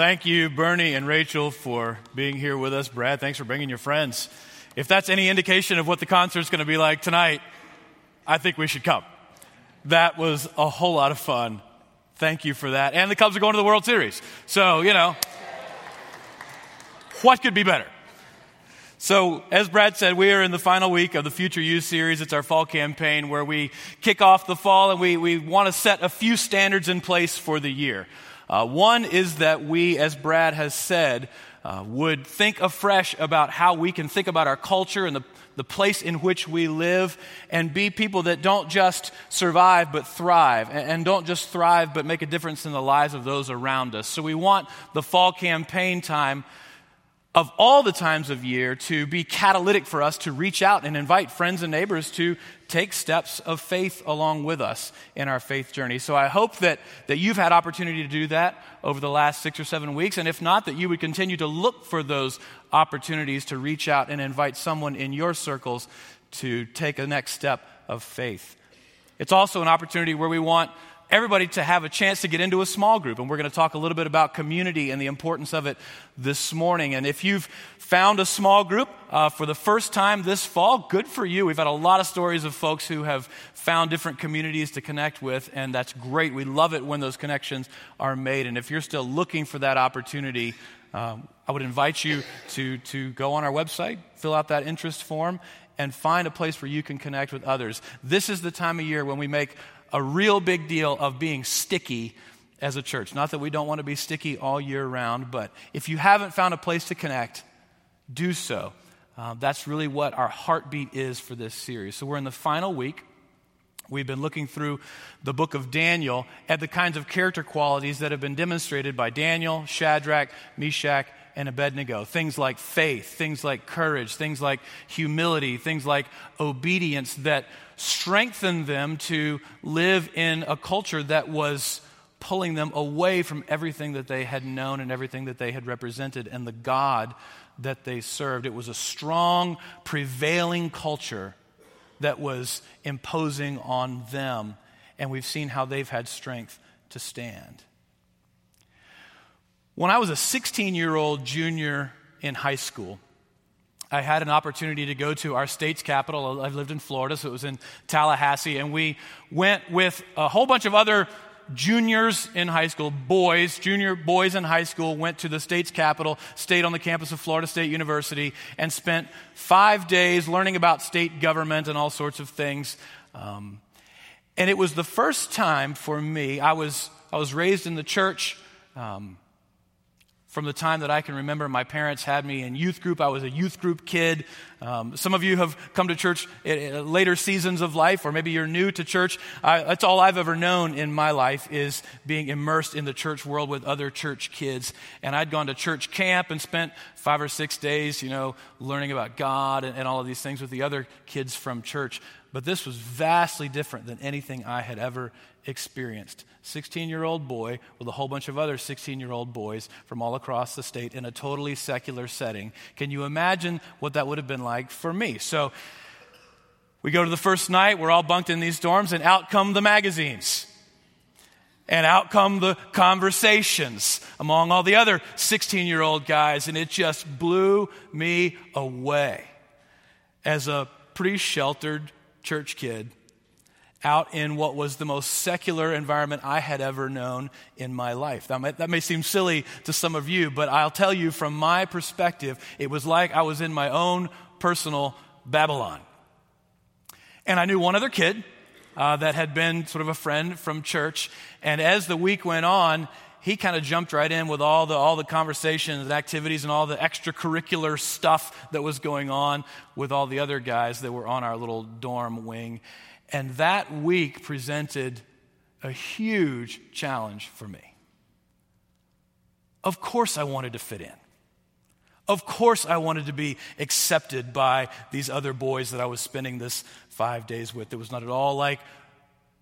thank you, Bernie and Rachel, for being here with us. Brad, thanks for bringing your friends. If that's any indication of what the concert's going to be like tonight, I think we should come. That was a whole lot of fun. Thank you for that. And the Cubs are going to the World Series. So, you know, what could be better? So, as Brad said, we are in the final week of the Future You series. It's our fall campaign where we kick off the fall and we, we want to set a few standards in place for the year. Uh, one is that we, as Brad has said, uh, would think afresh about how we can think about our culture and the, the place in which we live and be people that don't just survive but thrive and, and don't just thrive but make a difference in the lives of those around us. So we want the fall campaign time of all the times of year to be catalytic for us to reach out and invite friends and neighbors to take steps of faith along with us in our faith journey. So I hope that, that you've had opportunity to do that over the last six or seven weeks. And if not, that you would continue to look for those opportunities to reach out and invite someone in your circles to take a next step of faith. It's also an opportunity where we want everybody to have a chance to get into a small group. And we're going to talk a little bit about community and the importance of it this morning. And if you've found a small group uh, for the first time this fall, good for you. We've had a lot of stories of folks who have found different communities to connect with, and that's great. We love it when those connections are made. And if you're still looking for that opportunity, um, I would invite you to, to go on our website, fill out that interest form, and find a place where you can connect with others. This is the time of year when we make a real big deal of being sticky as a church. Not that we don't want to be sticky all year round, but if you haven't found a place to connect, do so. Uh, that's really what our heartbeat is for this series. So we're in the final week. We've been looking through the book of Daniel at the kinds of character qualities that have been demonstrated by Daniel, Shadrach, Meshach, and Abednego. Things like faith, things like courage, things like humility, things like obedience that strengthened them to live in a culture that was pulling them away from everything that they had known and everything that they had represented and the God that they served. It was a strong, prevailing culture that was imposing on them, and we've seen how they've had strength to stand. When I was a 16 year old junior in high school, I had an opportunity to go to our state's capital. I've lived in Florida, so it was in Tallahassee, and we went with a whole bunch of other juniors in high school, boys, junior boys in high school, went to the state's capital, stayed on the campus of Florida State University, and spent five days learning about state government and all sorts of things. Um, and it was the first time for me, I was, I was raised in the church. Um, from the time that I can remember, my parents had me in youth group. I was a youth group kid. Um, some of you have come to church at, later seasons of life, or maybe you're new to church. I, that's all I've ever known in my life is being immersed in the church world with other church kids. And I'd gone to church camp and spent five or six days, you know, learning about God and, and all of these things with the other kids from church. But this was vastly different than anything I had ever experienced. 16 year old boy with a whole bunch of other 16 year old boys from all across the state in a totally secular setting. Can you imagine what that would have been like for me? So we go to the first night, we're all bunked in these dorms, and out come the magazines. And out come the conversations among all the other 16 year old guys, and it just blew me away. As a pretty sheltered church kid, out in what was the most secular environment I had ever known in my life. That may, that may seem silly to some of you, but I'll tell you from my perspective, it was like I was in my own personal Babylon. And I knew one other kid uh, that had been sort of a friend from church. And as the week went on, he kind of jumped right in with all the, all the conversations and activities and all the extracurricular stuff that was going on with all the other guys that were on our little dorm wing. And that week presented a huge challenge for me. Of course, I wanted to fit in. Of course, I wanted to be accepted by these other boys that I was spending this five days with. It was not at all like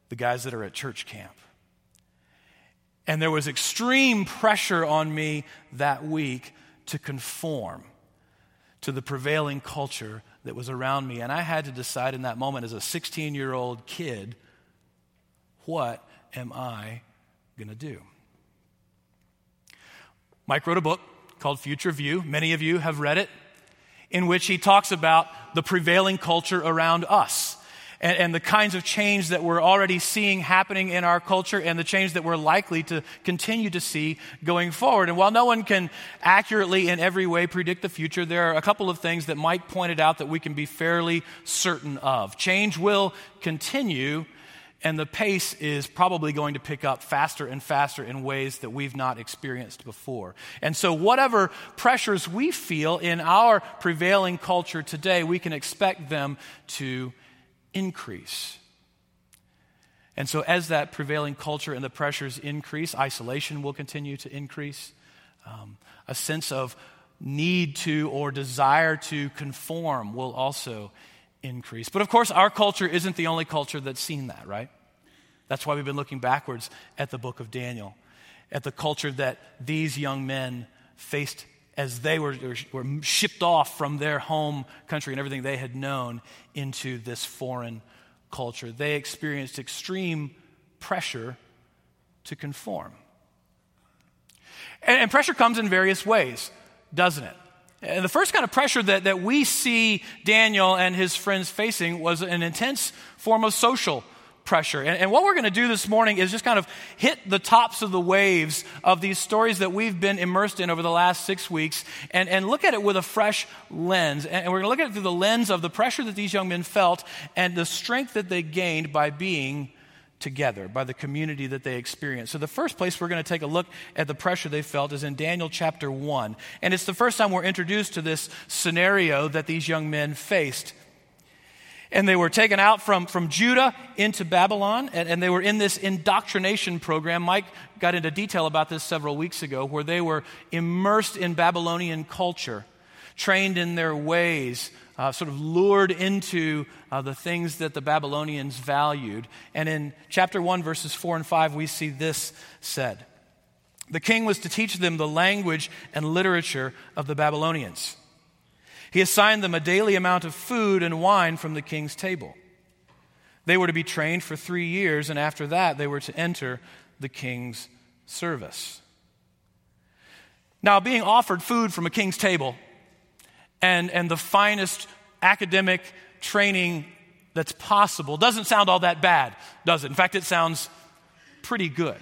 the guys that are at church camp. And there was extreme pressure on me that week to conform to the prevailing culture that was around me. And I had to decide in that moment as a 16 year old kid, what am I going to do? Mike wrote a book called Future View. Many of you have read it, in which he talks about the prevailing culture around us and, and, the kinds of change that we're already seeing happening in our culture and the change that we're likely to continue to see going forward. And while no one can accurately in every way predict the future, there are a couple of things that Mike pointed out that we can be fairly certain of. Change will continue and the pace is probably going to pick up faster and faster in ways that we've not experienced before. And so, whatever pressures we feel in our prevailing culture today, we can expect them to increase. And so, as that prevailing culture and the pressures increase, isolation will continue to increase. Um, a sense of need to or desire to conform will also increase. But of course, our culture isn't the only culture that's seen that, right? That's why we've been looking backwards at the book of Daniel, at the culture that these young men faced as they were, were shipped off from their home country and everything they had known into this foreign culture. They experienced extreme pressure to conform. And, and pressure comes in various ways, doesn't it? And the first kind of pressure that, that we see Daniel and his friends facing was an intense form of social pressure. And, and what we're going to do this morning is just kind of hit the tops of the waves of these stories that we've been immersed in over the last six weeks and, and look at it with a fresh lens. And, and we're going to look at it through the lens of the pressure that these young men felt and the strength that they gained by being together, by the community that they experienced. So, the first place we're going to take a look at the pressure they felt is in Daniel chapter 1. And it's the first time we're introduced to this scenario that these young men faced. And they were taken out from, from Judah into Babylon, and, and they were in this indoctrination program. Mike got into detail about this several weeks ago, where they were immersed in Babylonian culture, trained in their ways, uh, sort of lured into uh, the things that the Babylonians valued. And in chapter 1, verses 4 and 5, we see this said The king was to teach them the language and literature of the Babylonians. He assigned them a daily amount of food and wine from the king's table. They were to be trained for three years, and after that, they were to enter the king's service. Now, being offered food from a king's table and, and the finest academic training that's possible doesn't sound all that bad, does it? In fact, it sounds pretty good.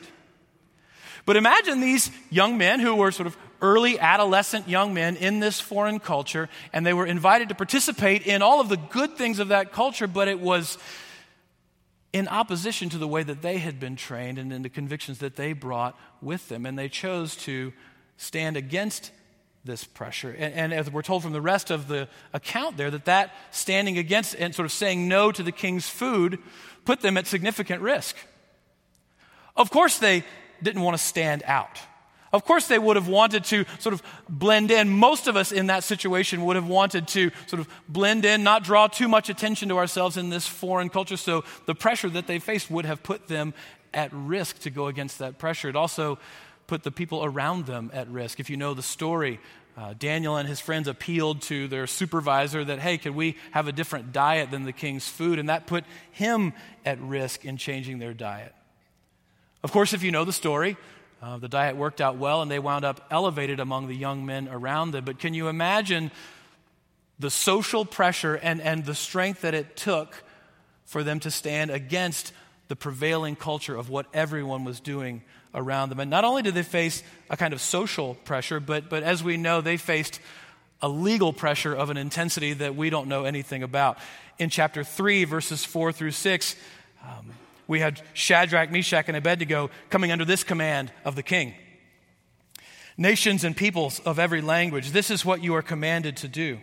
But imagine these young men who were sort of early adolescent young men in this foreign culture, and they were invited to participate in all of the good things of that culture, but it was in opposition to the way that they had been trained and in the convictions that they brought with them. And they chose to stand against this pressure. And, and, as we're told from the rest of the account there, that that standing against and sort of saying no to the king's food put them at significant risk. Of course, they didn't want to stand out. Of course, they would have wanted to sort of blend in. Most of us in that situation would have wanted to sort of blend in, not draw too much attention to ourselves in this foreign culture. So the pressure that they faced would have put them at risk to go against that pressure. It also put the people around them at risk. If you know the story, uh, Daniel and his friends appealed to their supervisor that, hey, could we have a different diet than the king's food? And that put him at risk in changing their diet. Of course, if you know the story, uh, the diet worked out well and they wound up elevated among the young men around them. But can you imagine the social pressure and, and the strength that it took for them to stand against the prevailing culture of what everyone was doing around them? And not only did they face a kind of social pressure, but, but as we know, they faced a legal pressure of an intensity that we don't know anything about. In chapter 3, verses 4 through 6, um, we had Shadrach, Meshach, and Abednego coming under this command of the king. Nations and peoples of every language, this is what you are commanded to do.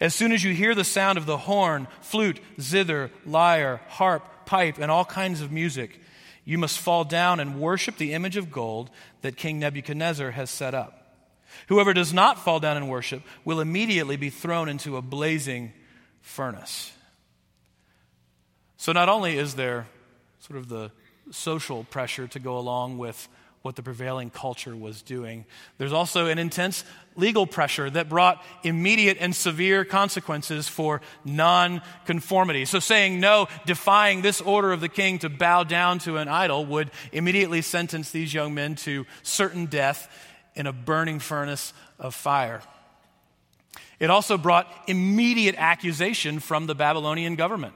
As soon as you hear the sound of the horn, flute, zither, lyre, harp, pipe, and all kinds of music, you must fall down and worship the image of gold that King Nebuchadnezzar has set up. Whoever does not fall down and worship will immediately be thrown into a blazing furnace. So, not only is there sort of the social pressure to go along with what the prevailing culture was doing. There's also an intense legal pressure that brought immediate and severe consequences for non-conformity. So saying no, defying this order of the king to bow down to an idol would immediately sentence these young men to certain death in a burning furnace of fire. It also brought immediate accusation from the Babylonian government.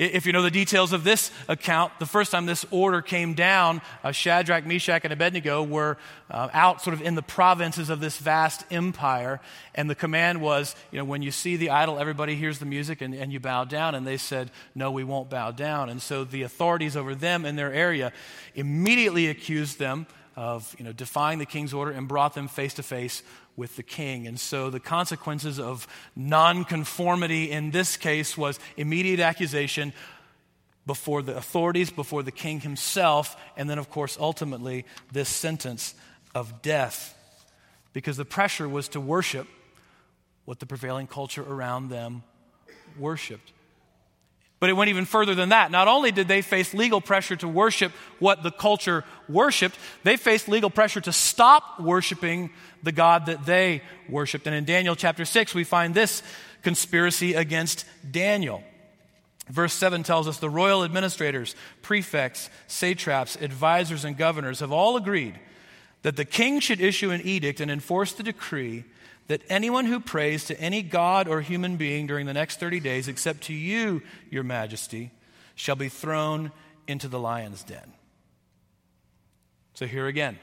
If you know the details of this account, the first time this order came down, uh, Shadrach, Meshach, and Abednego were uh, out sort of in the provinces of this vast empire. And the command was, you know, when you see the idol, everybody hears the music and, and you bow down. And they said, no, we won't bow down. And so the authorities over them in their area immediately accused them of, you know, defying the king's order and brought them face to face with the king. And so the consequences of nonconformity in this case was immediate accusation before the authorities, before the king himself, and then, of course, ultimately, this sentence of death. Because the pressure was to worship what the prevailing culture around them worshiped. But it went even further than that. Not only did they face legal pressure to worship what the culture worshiped, they faced legal pressure to stop worshiping the God that they worshiped. And in Daniel chapter 6, we find this conspiracy against Daniel. Verse 7 tells us the royal administrators, prefects, satraps, advisors, and governors have all agreed that the king should issue an edict and enforce the decree that anyone who prays to any god or human being during the next 30 days, except to you, your majesty, shall be thrown into the lion's den. So here again,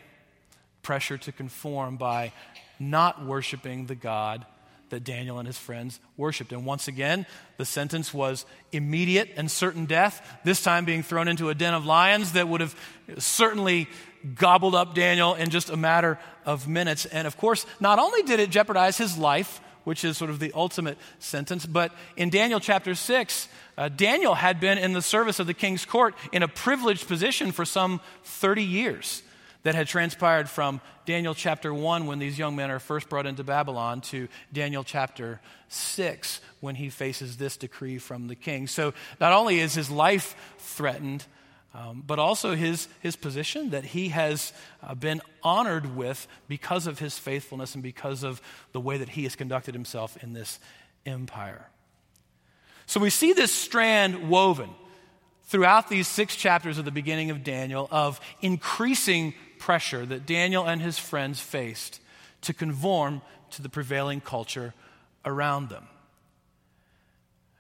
pressure to conform by not worshiping the God that Daniel and his friends worshiped. And once again, the sentence was immediate and certain death, this time being thrown into a den of lions that would have certainly gobbled up Daniel in just a matter of minutes. And of course, not only did it jeopardize his life, which is sort of the ultimate sentence, but in Daniel chapter 6, uh, Daniel had been in the service of the king's court in a privileged position for some 30 years that had transpired from Daniel chapter 1 when these young men are first brought into Babylon to Daniel chapter 6 when he faces this decree from the king. So not only is his life threatened, um, but also his, his position that he has uh, been honored with because of his faithfulness and because of the way that he has conducted himself in this empire. So we see this strand woven throughout these six chapters of the beginning of Daniel of increasing pressure that Daniel and his friends faced to conform to the prevailing culture around them.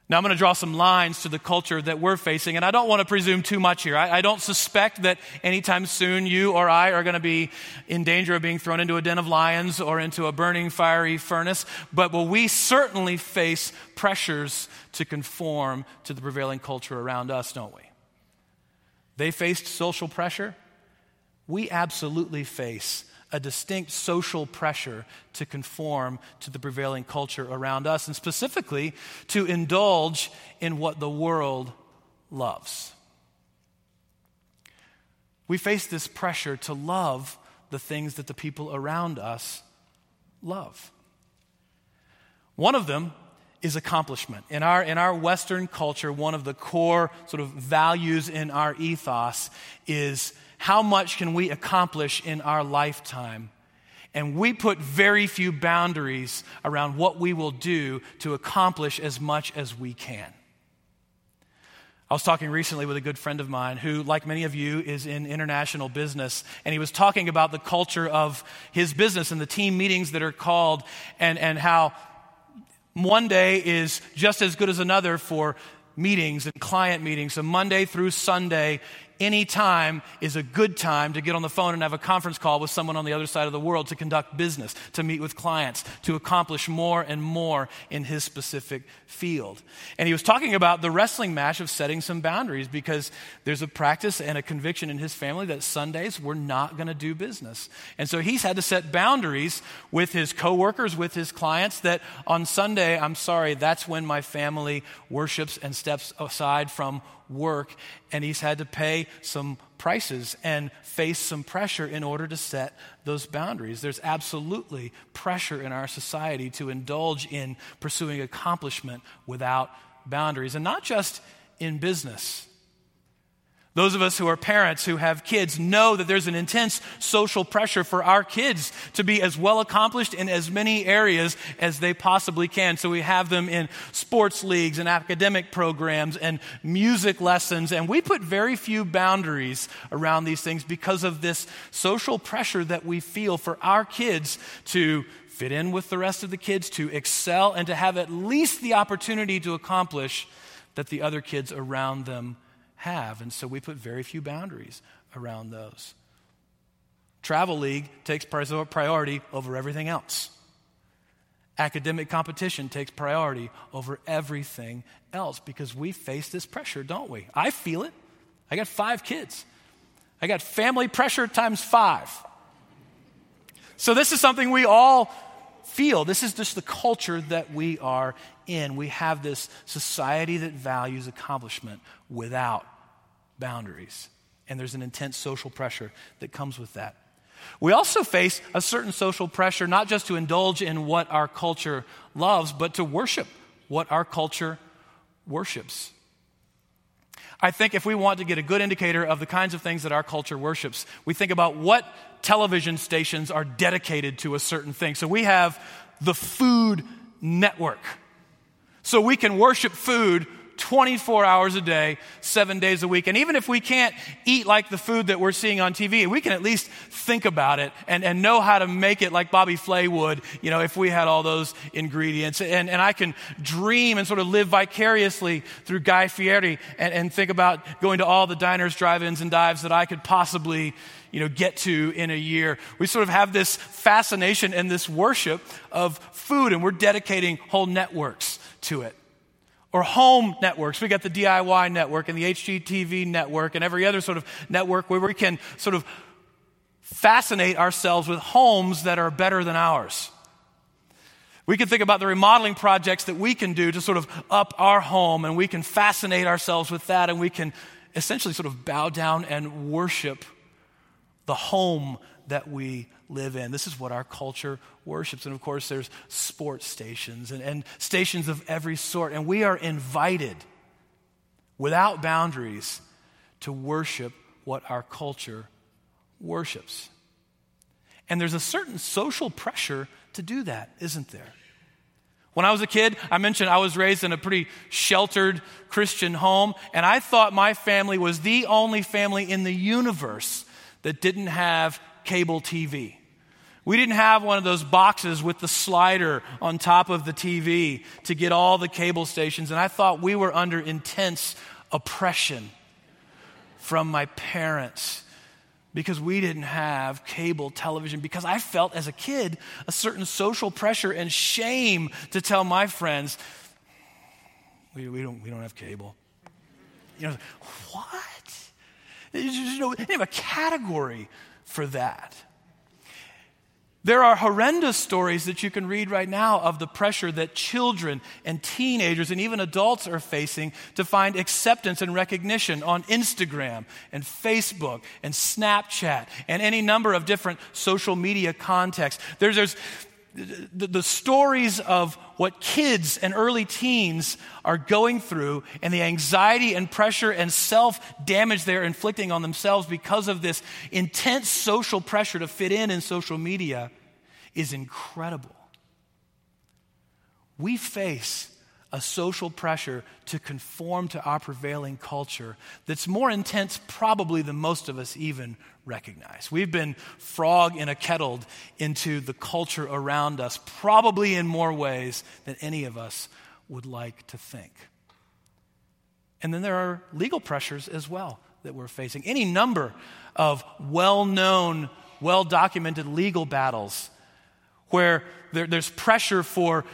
Now, I'm going to draw some lines to the culture that we're facing, and I don't want to presume too much here. I, I, don't suspect that anytime soon you or I are going to be in danger of being thrown into a den of lions or into a burning fiery furnace, but will we certainly face pressures to conform to the prevailing culture around us, don't we? They faced social pressure. We absolutely face a distinct social pressure to conform to the prevailing culture around us, and specifically to indulge in what the world loves. We face this pressure to love the things that the people around us love. One of them is accomplishment. In our, in our Western culture, one of the core sort of values in our ethos is how much can we accomplish in our lifetime? And we put very few boundaries around what we will do to accomplish as much as we can. I was talking recently with a good friend of mine who, like many of you, is in international business. And he was talking about the culture of his business and the team meetings that are called, and, and how one day is just as good as another for meetings and client meetings. So Monday through Sunday any time is a good time to get on the phone and have a conference call with someone on the other side of the world to conduct business, to meet with clients, to accomplish more and more in his specific field. And he was talking about the wrestling match of setting some boundaries because there's a practice and a conviction in his family that Sundays we're not going to do business. And so he's had to set boundaries with his coworkers, with his clients that on Sunday, I'm sorry, that's when my family worships and steps aside from work, and he's had to pay some prices and face some pressure in order to set those boundaries. There's absolutely pressure in our society to indulge in pursuing accomplishment without boundaries, and not just in business. Those of us who are parents who have kids know that there's an intense social pressure for our kids to be as well accomplished in as many areas as they possibly can. So we have them in sports leagues and academic programs and music lessons. And we put very few boundaries around these things because of this social pressure that we feel for our kids to fit in with the rest of the kids, to excel, and to have at least the opportunity to accomplish that the other kids around them have. And so we put very few boundaries around those. Travel League takes priority over everything else. Academic competition takes priority over everything else because we face this pressure, don't we? I feel it. I got five kids. I got family pressure times five. So, this is something we all feel. This is just the culture that we are in. We have this society that values accomplishment without boundaries. And there's an intense social pressure that comes with that. We also face a certain social pressure, not just to indulge in what our culture loves, but to worship what our culture worships. I think if we want to get a good indicator of the kinds of things that our culture worships, we think about what television stations are dedicated to a certain thing. So we have the Food Network. So we can worship food 24 hours a day, seven days a week. And even if we can't eat like the food that we're seeing on TV, we can at least think about it and, and know how to make it like Bobby Flay would, you know, if we had all those ingredients. And, and I can dream and sort of live vicariously through Guy Fieri and, and think about going to all the diners, drive-ins, and dives that I could possibly you know, get to in a year. We sort of have this fascination and this worship of food, and we're dedicating whole networks to it or home networks. We got the DIY network and the HGTV network and every other sort of network where we can sort of fascinate ourselves with homes that are better than ours. We can think about the remodeling projects that we can do to sort of up our home, and we can fascinate ourselves with that, and we can essentially sort of bow down and worship the home that we live in. This is what our culture worships. And of course, there's sports stations and, and stations of every sort. And we are invited without boundaries to worship what our culture worships. And there's a certain social pressure to do that, isn't there? When I was a kid, I mentioned I was raised in a pretty sheltered Christian home, and I thought my family was the only family in the universe that didn't have cable TV. We didn't have one of those boxes with the slider on top of the TV to get all the cable stations, and I thought we were under intense oppression from my parents because we didn't have cable television. Because I felt as a kid a certain social pressure and shame to tell my friends, we, we, don't, we don't have cable. You know, what? You know, they have a category for that. There are horrendous stories that you can read right now of the pressure that children and teenagers and even adults are facing to find acceptance and recognition on Instagram and Facebook and Snapchat and any number of different social media contexts. There's, there's the, the, stories of what kids and early teens are going through and the anxiety and pressure and self damage they're inflicting on themselves because of this intense social pressure to fit in in social media is incredible. We face a social pressure to conform to our prevailing culture that's more intense, probably, than most of us even recognize. We've been frog in a kettled into the culture around us, probably in more ways than any of us would like to think. And then there are legal pressures as well that we're facing. Any number of well known, well documented legal battles where there, there's pressure for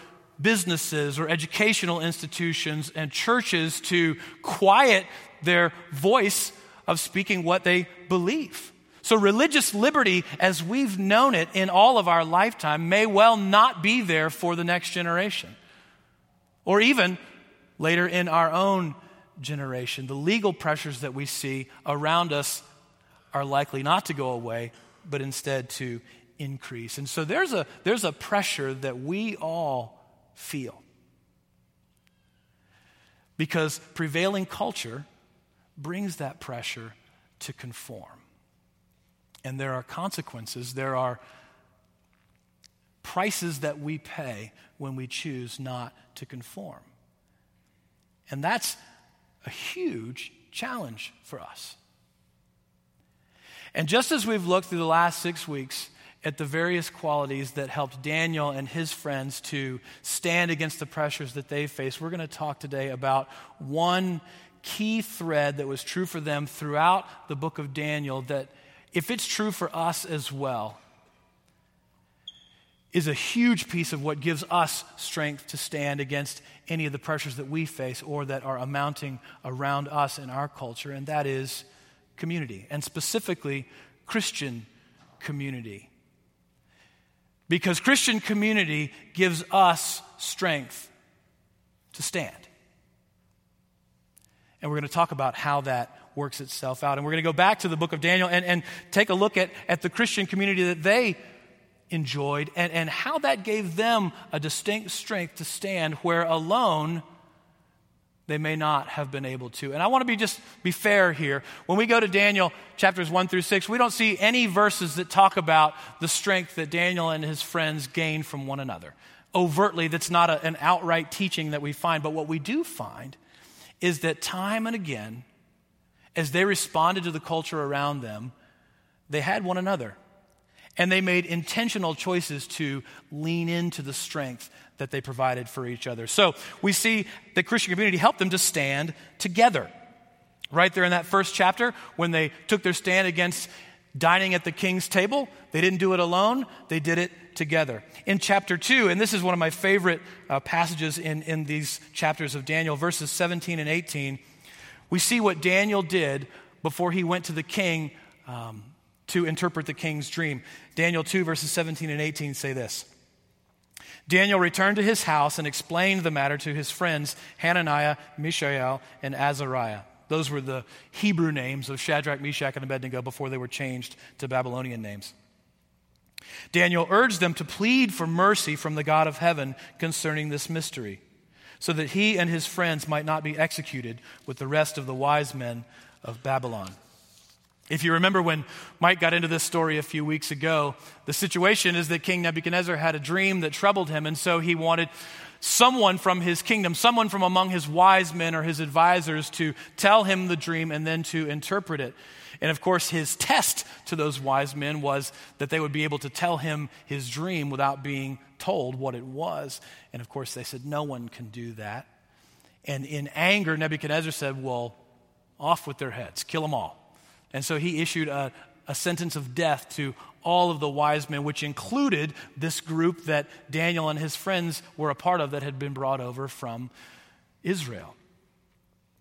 businesses or educational institutions and churches to quiet their voice of speaking what they believe. So, religious liberty, as we've known it in all of our lifetime, may well not be there for the next generation. Or even later in our own generation. The legal pressures that we see around us are likely not to go away, but instead to increase. And so there's a, there's a pressure that we all feel. Because prevailing culture brings that pressure to conform. And there are consequences, there are prices that we pay when we choose not to conform. And that's a huge challenge for us. And just as we've looked through the last six weeks at the various qualities that helped Daniel and his friends to stand against the pressures that they faced, we're going to talk today about one key thread that was true for them throughout the book of Daniel that, if it's true for us as well, is a huge piece of what gives us strength to stand against any of the pressures that we face or that are amounting around us in our culture, and that is community, and specifically Christian community. Because Christian community gives us strength to stand. And we're going to talk about how that works itself out. And we're going to go back to the book of Daniel and, and take a look at, at the Christian community that they enjoyed and, and how that gave them a distinct strength to stand where alone they may not have been able to. And I want to be just be fair here. When we go to Daniel chapters 1 through 6, we don't see any verses that talk about the strength that Daniel and his friends gained from one another. Overtly, that's not a, an outright teaching that we find. But what we do find is that time and again, as they responded to the culture around them, they had one another. And they made intentional choices to lean into the strength that they provided for each other. So we see the Christian community helped them to stand together. Right there in that first chapter, when they took their stand against dining at the king's table, they didn't do it alone, they did it together. In chapter 2, and this is one of my favorite uh, passages in, in these chapters of Daniel, verses 17 and 18, we see what Daniel did before he went to the king um, to interpret the king's dream. Daniel 2, verses 17 and 18 say this Daniel returned to his house and explained the matter to his friends Hananiah, Mishael, and Azariah. Those were the Hebrew names of Shadrach, Meshach, and Abednego before they were changed to Babylonian names. Daniel urged them to plead for mercy from the God of heaven concerning this mystery, so that he and his friends might not be executed with the rest of the wise men of Babylon. If you remember when Mike got into this story a few weeks ago, the situation is that King Nebuchadnezzar had a dream that troubled him, and so he wanted someone from his kingdom, someone from among his wise men or his advisors to tell him the dream and then to interpret it. And of course, his test to those wise men was that they would be able to tell him his dream without being told what it was. And of course, they said, No one can do that. And in anger, Nebuchadnezzar said, Well, off with their heads, kill them all. And so he issued a, a sentence of death to all of the wise men, which included this group that Daniel and his friends were a part of that had been brought over from Israel.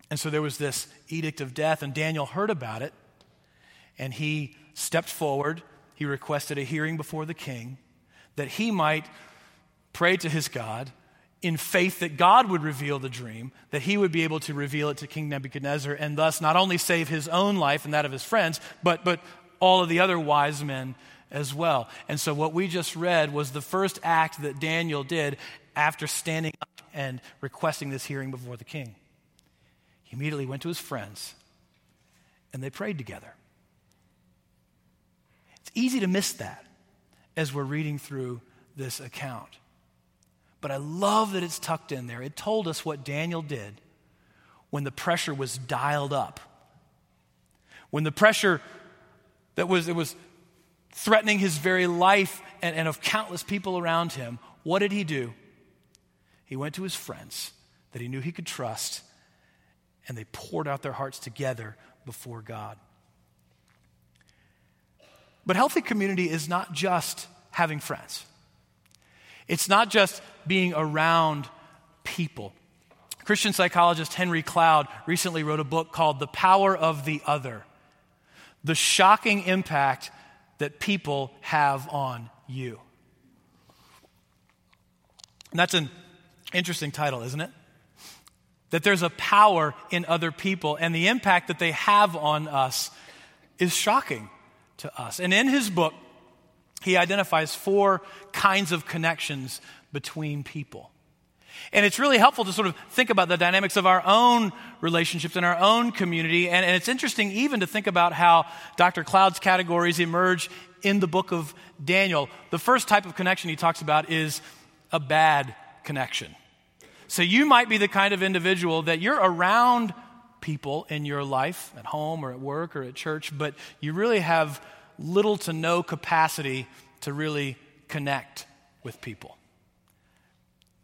And so there was this edict of death, and Daniel heard about it, and he stepped forward. He requested a hearing before the king that he might pray to his God in faith that God would reveal the dream, that he would be able to reveal it to King Nebuchadnezzar, and thus not only save his own life and that of his friends, but, but all of the other wise men as well. And so, what we just read was the first act that Daniel did after standing up and requesting this hearing before the king. He immediately went to his friends and they prayed together. It's easy to miss that as we're reading through this account but I love that it's tucked in there. It told us what Daniel did when the pressure was dialed up. When the pressure that was, it was threatening his very life and, and of countless people around him, what did he do? He went to his friends that he knew he could trust, and they poured out their hearts together before God. But healthy community is not just having friends. It's not just being around people. Christian psychologist Henry Cloud recently wrote a book called The Power of the Other The Shocking Impact That People Have on You. And that's an interesting title, isn't it? That there's a power in other people, and the impact that they have on us is shocking to us. And in his book, he identifies four kinds of connections between people. And it's really helpful to sort of think about the dynamics of our own relationships in our own community. And, and, it's interesting even to think about how Dr. Cloud's categories emerge in the book of Daniel. The first type of connection he talks about is a bad connection. So you might be the kind of individual that you're around people in your life, at home or at work or at church, but you really have little to no capacity to really connect with people.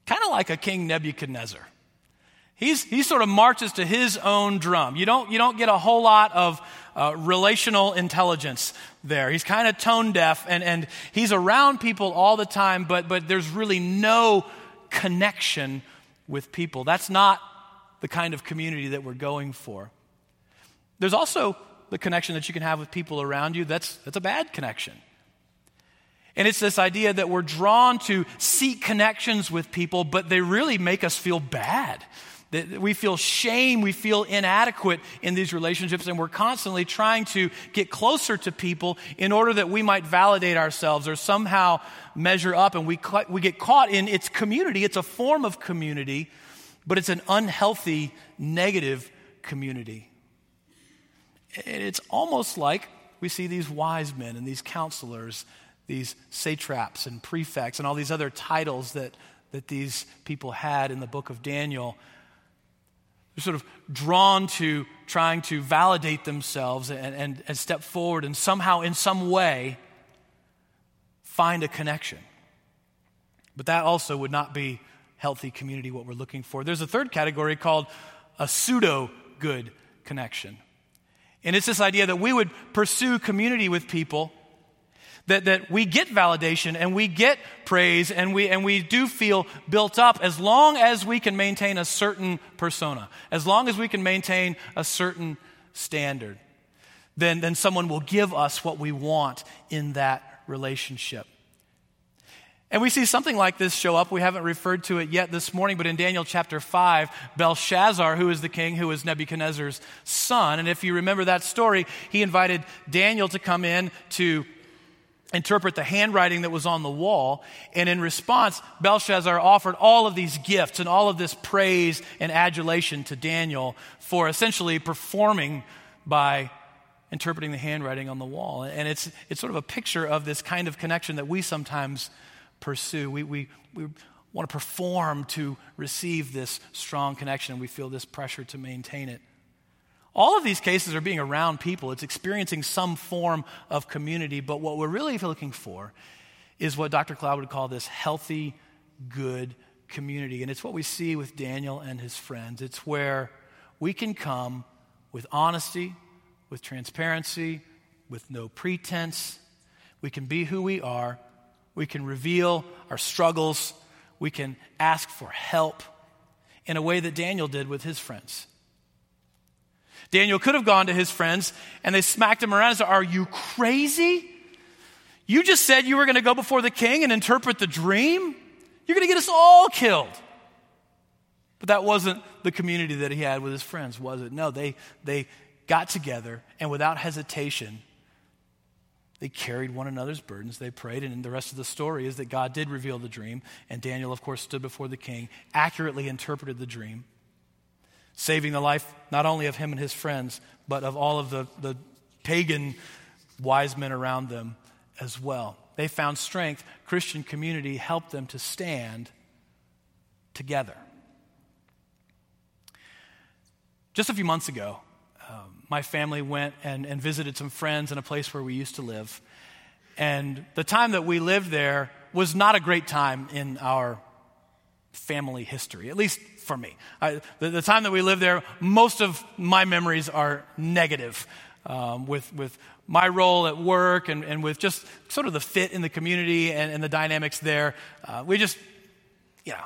Kind of like a King Nebuchadnezzar. He's, he sort of marches to his own drum. You don't, you don't get a whole lot of uh, relational intelligence there. He's kind of tone deaf and, and he's around people all the time, but, but there's really no connection with people. That's not the kind of community that we're going for. There's also the connection that you can have with people around you. That's, that's a bad connection. And it's this idea that we're drawn to seek connections with people, but they really make us feel bad. That we feel shame, we feel inadequate in these relationships, and we're constantly trying to get closer to people in order that we might validate ourselves or somehow measure up. And we, we get caught in its community. It's a form of community, but it's an unhealthy, negative community. It's almost like we see these wise men and these counselors, these satraps and prefects, and all these other titles that, that these people had in the book of Daniel they're sort of drawn to trying to validate themselves and, and, and step forward and somehow, in some way, find a connection. But that also would not be healthy community, what we're looking for. There's a third category called a pseudo good connection. And it's this idea that we would pursue community with people that, that we get validation and we get praise and we, and we do feel built up as long as we can maintain a certain persona, as long as we can maintain a certain standard. Then, then someone will give us what we want in that relationship. And we see something like this show up. We haven't referred to it yet this morning, but in Daniel chapter 5, Belshazzar, who is the king, who is Nebuchadnezzar's son, and if you remember that story, he invited Daniel to come in to interpret the handwriting that was on the wall. And in response, Belshazzar offered all of these gifts and all of this praise and adulation to Daniel for essentially performing by interpreting the handwriting on the wall. And it's, it's sort of a picture of this kind of connection that we sometimes pursue. We, we, we want to perform to receive this strong connection, and we feel this pressure to maintain it. All of these cases are being around people, it's experiencing some form of community, but what we're really looking for is what Dr. Cloud would call this healthy, good community. And it's what we see with Daniel and his friends. It's where we can come with honesty, with transparency, with no pretense. We can be who we are. We can reveal our struggles. We can ask for help in a way that Daniel did with his friends. Daniel could have gone to his friends and they smacked him around and said, Are you crazy? You just said you were going to go before the king and interpret the dream? You're going to get us all killed. But that wasn't the community that he had with his friends, was it? No, they, they got together and without hesitation, they carried one another's burdens. They prayed. And the rest of the story is that God did reveal the dream. And Daniel, of course, stood before the king, accurately interpreted the dream saving the life not only of him and his friends, but of all of the, the pagan wise men around them as well. They found strength. Christian community helped them to stand together. Just a few months ago, my family went and, and visited some friends in a place where we used to live. And the time that we lived there was not a great time in our family history, at least for me. I, the, the, time that we lived there, most of my memories are negative um, with, with my role at work and, and with just sort of the fit in the community and, and the dynamics there. Uh, we just, you know,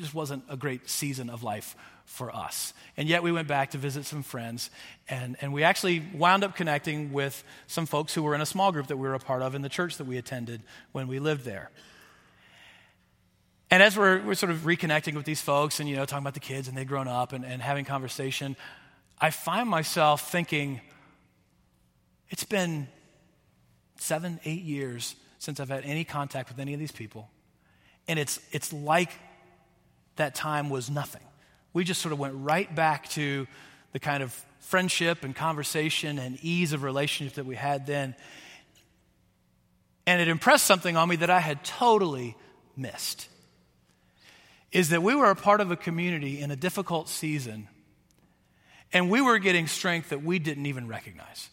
just wasn't a great season of life for us. And yet we went back to visit some friends, and, and we actually wound up connecting with some folks who were in a small group that we were a part of in the church that we attended when we lived there. And as we're, we're sort of reconnecting with these folks and, you know, talking about the kids and they've grown up and, and having conversation, I find myself thinking, it's been seven, eight years since I've had any contact with any of these people. And it's, it's like that time was nothing. We just sort of went right back to the kind of friendship and conversation and ease of relationship that we had then. And it impressed something on me that I had totally missed. Is that we were a part of a community in a difficult season, and we were getting strength that we didn't even recognize.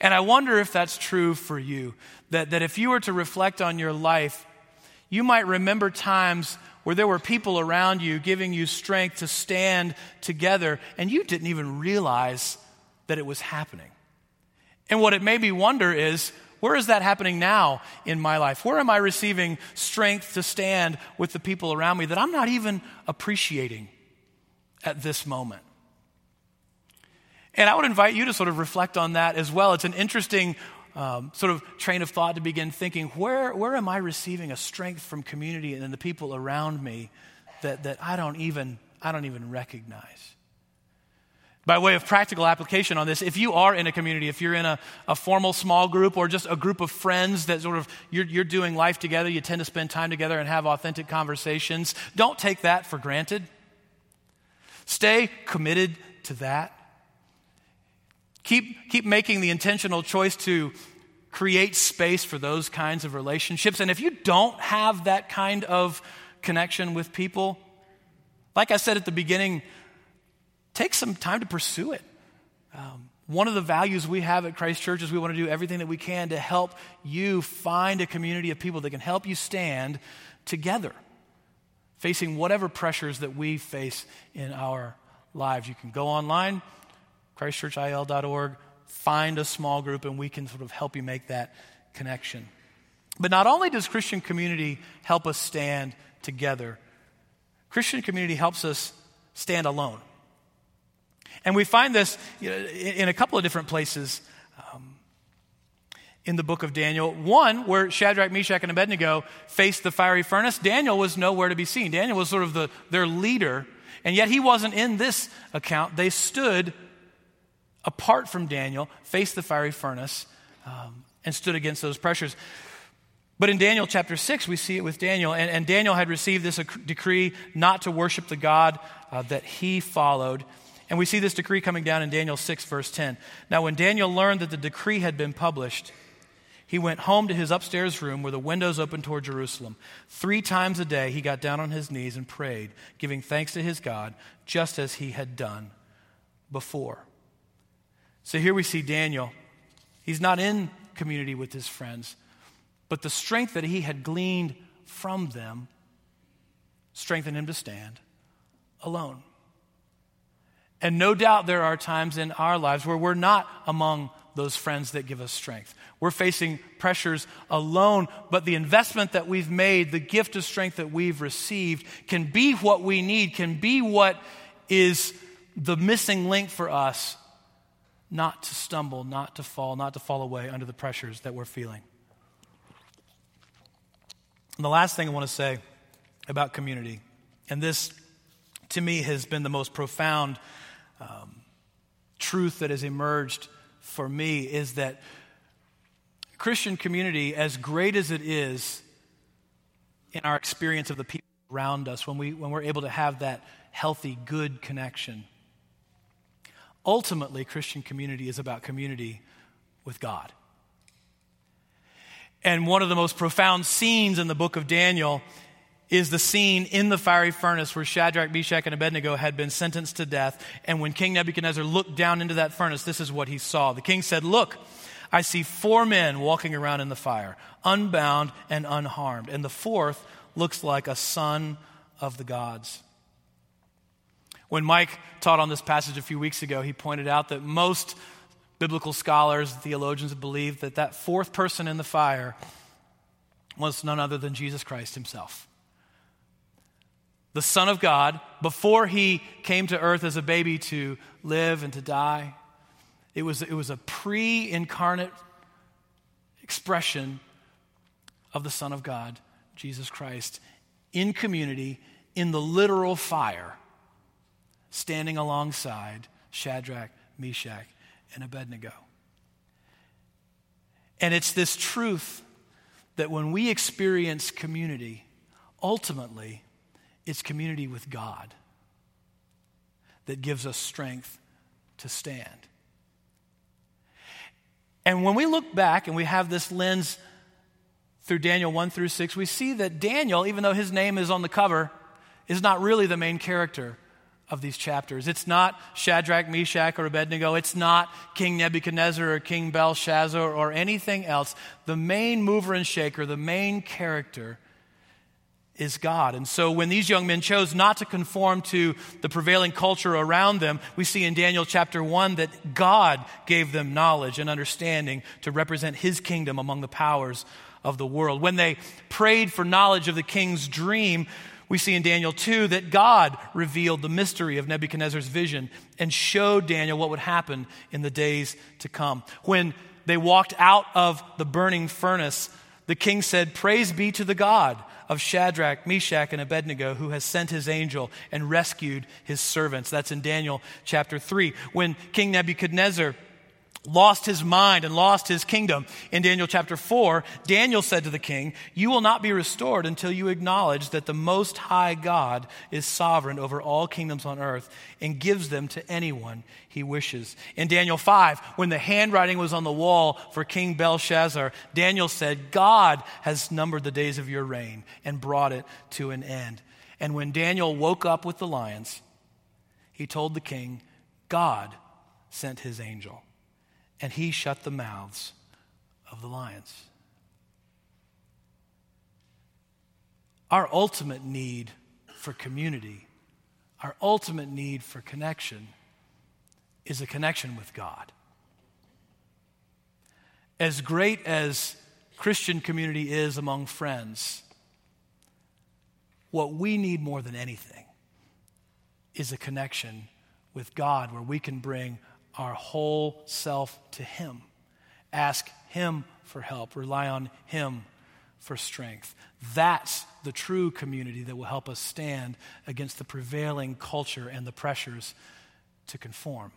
And I wonder if that's true for you. That, that if you were to reflect on your life, you might remember times where there were people around you giving you strength to stand together, and you didn't even realize that it was happening. And what it made me wonder is where is that happening now in my life? Where am I receiving strength to stand with the people around me that I'm not even appreciating at this moment? And I would invite you to sort of reflect on that as well. It's an interesting um, sort of train of thought to begin thinking where, where am I receiving a strength from community and the people around me that, that I, don't even, I don't even recognize? By way of practical application on this, if you are in a community, if you're in a, a formal small group or just a group of friends that sort of you're, you're doing life together, you tend to spend time together and have authentic conversations, don't take that for granted. Stay committed to that. Keep, keep making the intentional choice to create space for those kinds of relationships. And if you don't have that kind of connection with people, like I said at the beginning, take some time to pursue it. Um, one of the values we have at Christ Church is we want to do everything that we can to help you find a community of people that can help you stand together, facing whatever pressures that we face in our lives. You can go online, christchurchil.org, find a small group, and we can sort of help you make that connection. But not only does Christian community help us stand together, Christian community helps us stand alone. And we find this in a couple of different places um, in the book of Daniel. One, where Shadrach, Meshach, and Abednego faced the fiery furnace, Daniel was nowhere to be seen. Daniel was sort of the, their leader, and yet he wasn't in this account. They stood apart from Daniel, faced the fiery furnace, um, and stood against those pressures. But in Daniel chapter 6, we see it with Daniel. And, and Daniel had received this decree not to worship the God uh, that he followed. And we see this decree coming down in Daniel 6, verse 10. Now, when Daniel learned that the decree had been published, he went home to his upstairs room where the windows opened toward Jerusalem. Three times a day, he got down on his knees and prayed, giving thanks to his God, just as he had done before. So here we see Daniel. He's not in community with his friends, but the strength that he had gleaned from them strengthened him to stand alone. And no doubt there are times in our lives where we're not among those friends that give us strength. We're facing pressures alone, but the investment that we've made, the gift of strength that we've received, can be what we need, can be what is the missing link for us not to stumble, not to fall, not to fall away under the pressures that we're feeling. And the last thing I want to say about community, and this to me has been the most profound um, truth that has emerged for me, is that Christian community, as great as it is in our experience of the people around us, when, we, when we're able to have that healthy, good connection ultimately, Christian community is about community with God. And one of the most profound scenes in the book of Daniel is the scene in the fiery furnace where Shadrach, Meshach, and Abednego had been sentenced to death. And when King Nebuchadnezzar looked down into that furnace, this is what he saw. The king said, Look, I see four men walking around in the fire, unbound and unharmed. And the fourth looks like a son of the gods. When Mike taught on this passage a few weeks ago, he pointed out that most biblical scholars, theologians believe that that fourth person in the fire was none other than Jesus Christ himself. The Son of God, before he came to earth as a baby to live and to die, it was, it was a pre incarnate expression of the Son of God, Jesus Christ, in community, in the literal fire standing alongside Shadrach, Meshach, and Abednego. And it's this truth that when we experience community, ultimately, it's community with God that gives us strength to stand. And when we look back and we have this lens through Daniel 1 through 6, we see that Daniel, even though his name is on the cover, is not really the main character of these chapters. It's not Shadrach, Meshach, or Abednego. It's not King Nebuchadnezzar or King Belshazzar or anything else. The main mover and shaker, the main character, is God. And so when these young men chose not to conform to the prevailing culture around them, we see in Daniel chapter 1 that God gave them knowledge and understanding to represent his kingdom among the powers of the world. When they prayed for knowledge of the king's dream, we see in Daniel 2 that God revealed the mystery of Nebuchadnezzar's vision and showed Daniel what would happen in the days to come. When they walked out of the burning furnace, the king said, Praise be to the God of Shadrach, Meshach, and Abednego, who has sent his angel and rescued his servants. That's in Daniel chapter 3. When King Nebuchadnezzar lost his mind and lost his kingdom. In Daniel chapter 4, Daniel said to the king, You will not be restored until you acknowledge that the Most High God is sovereign over all kingdoms on earth and gives them to anyone he wishes. In Daniel 5, when the handwriting was on the wall for King Belshazzar, Daniel said, God has numbered the days of your reign and brought it to an end. And when Daniel woke up with the lions, he told the king, God sent his angel and he shut the mouths of the lions. Our ultimate need for community, our ultimate need for connection, is a connection with God. As great as Christian community is among friends, what we need more than anything is a connection with God where we can bring our whole self to Him. Ask Him for help, rely on Him for strength. That's the true community that will help us stand against the prevailing culture and the pressures to conform.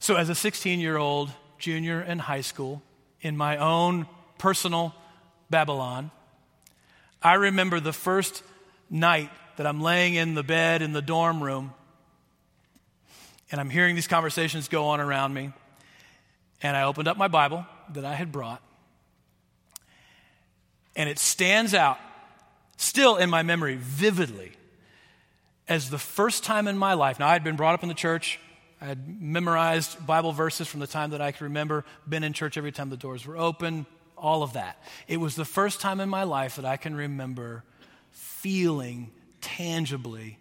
So, as a 16 year old junior in high school, in my own personal Babylon, I remember the first night that I'm laying in the bed in the dorm room and I'm hearing these conversations go on around me. And I opened up my Bible that I had brought. And it stands out, still in my memory, vividly, as the first time in my life. Now, I had been brought up in the church. I had memorized Bible verses from the time that I could remember, been in church every time the doors were open, all of that. It was the first time in my life that I can remember feeling tangibly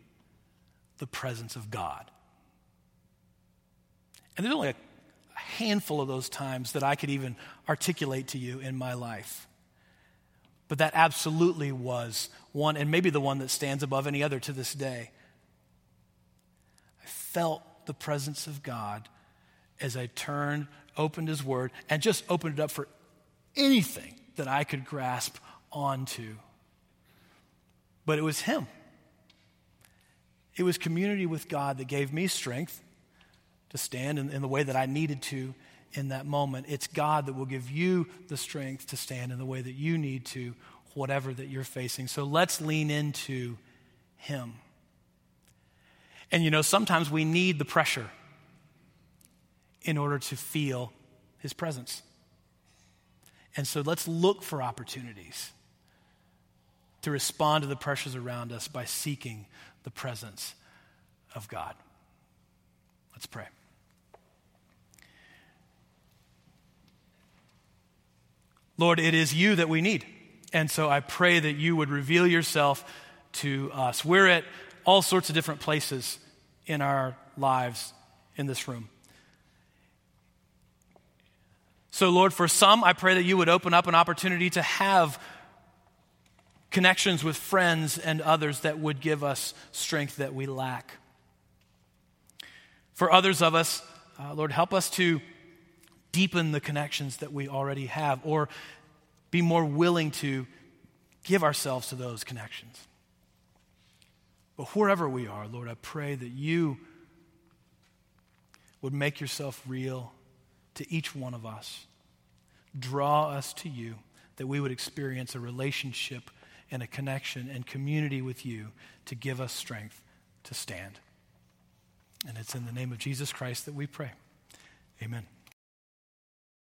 the presence of God. And there's only a handful of those times that I could even articulate to you in my life. But that absolutely was one, and maybe the one that stands above any other to this day. I felt the presence of God as I turned, opened His Word, and just opened it up for anything that I could grasp onto. But it was Him. It was community with God that gave me strength to stand in, in the way that I needed to in that moment. It's God that will give you the strength to stand in the way that you need to, whatever that you're facing. So let's lean into Him. And you know, sometimes we need the pressure in order to feel His presence. And so let's look for opportunities to respond to the pressures around us by seeking the presence of God. Let's pray. Lord, it is you that we need. And so I pray that you would reveal yourself to us. We're at all sorts of different places in our lives in this room. So, Lord, for some, I pray that you would open up an opportunity to have connections with friends and others that would give us strength that we lack. For others of us, uh, Lord, help us to deepen the connections that we already have or be more willing to give ourselves to those connections. But wherever we are, Lord, I pray that you would make yourself real to each one of us. Draw us to you, that we would experience a relationship and a connection and community with you to give us strength to stand. And it's in the name of Jesus Christ that we pray. Amen.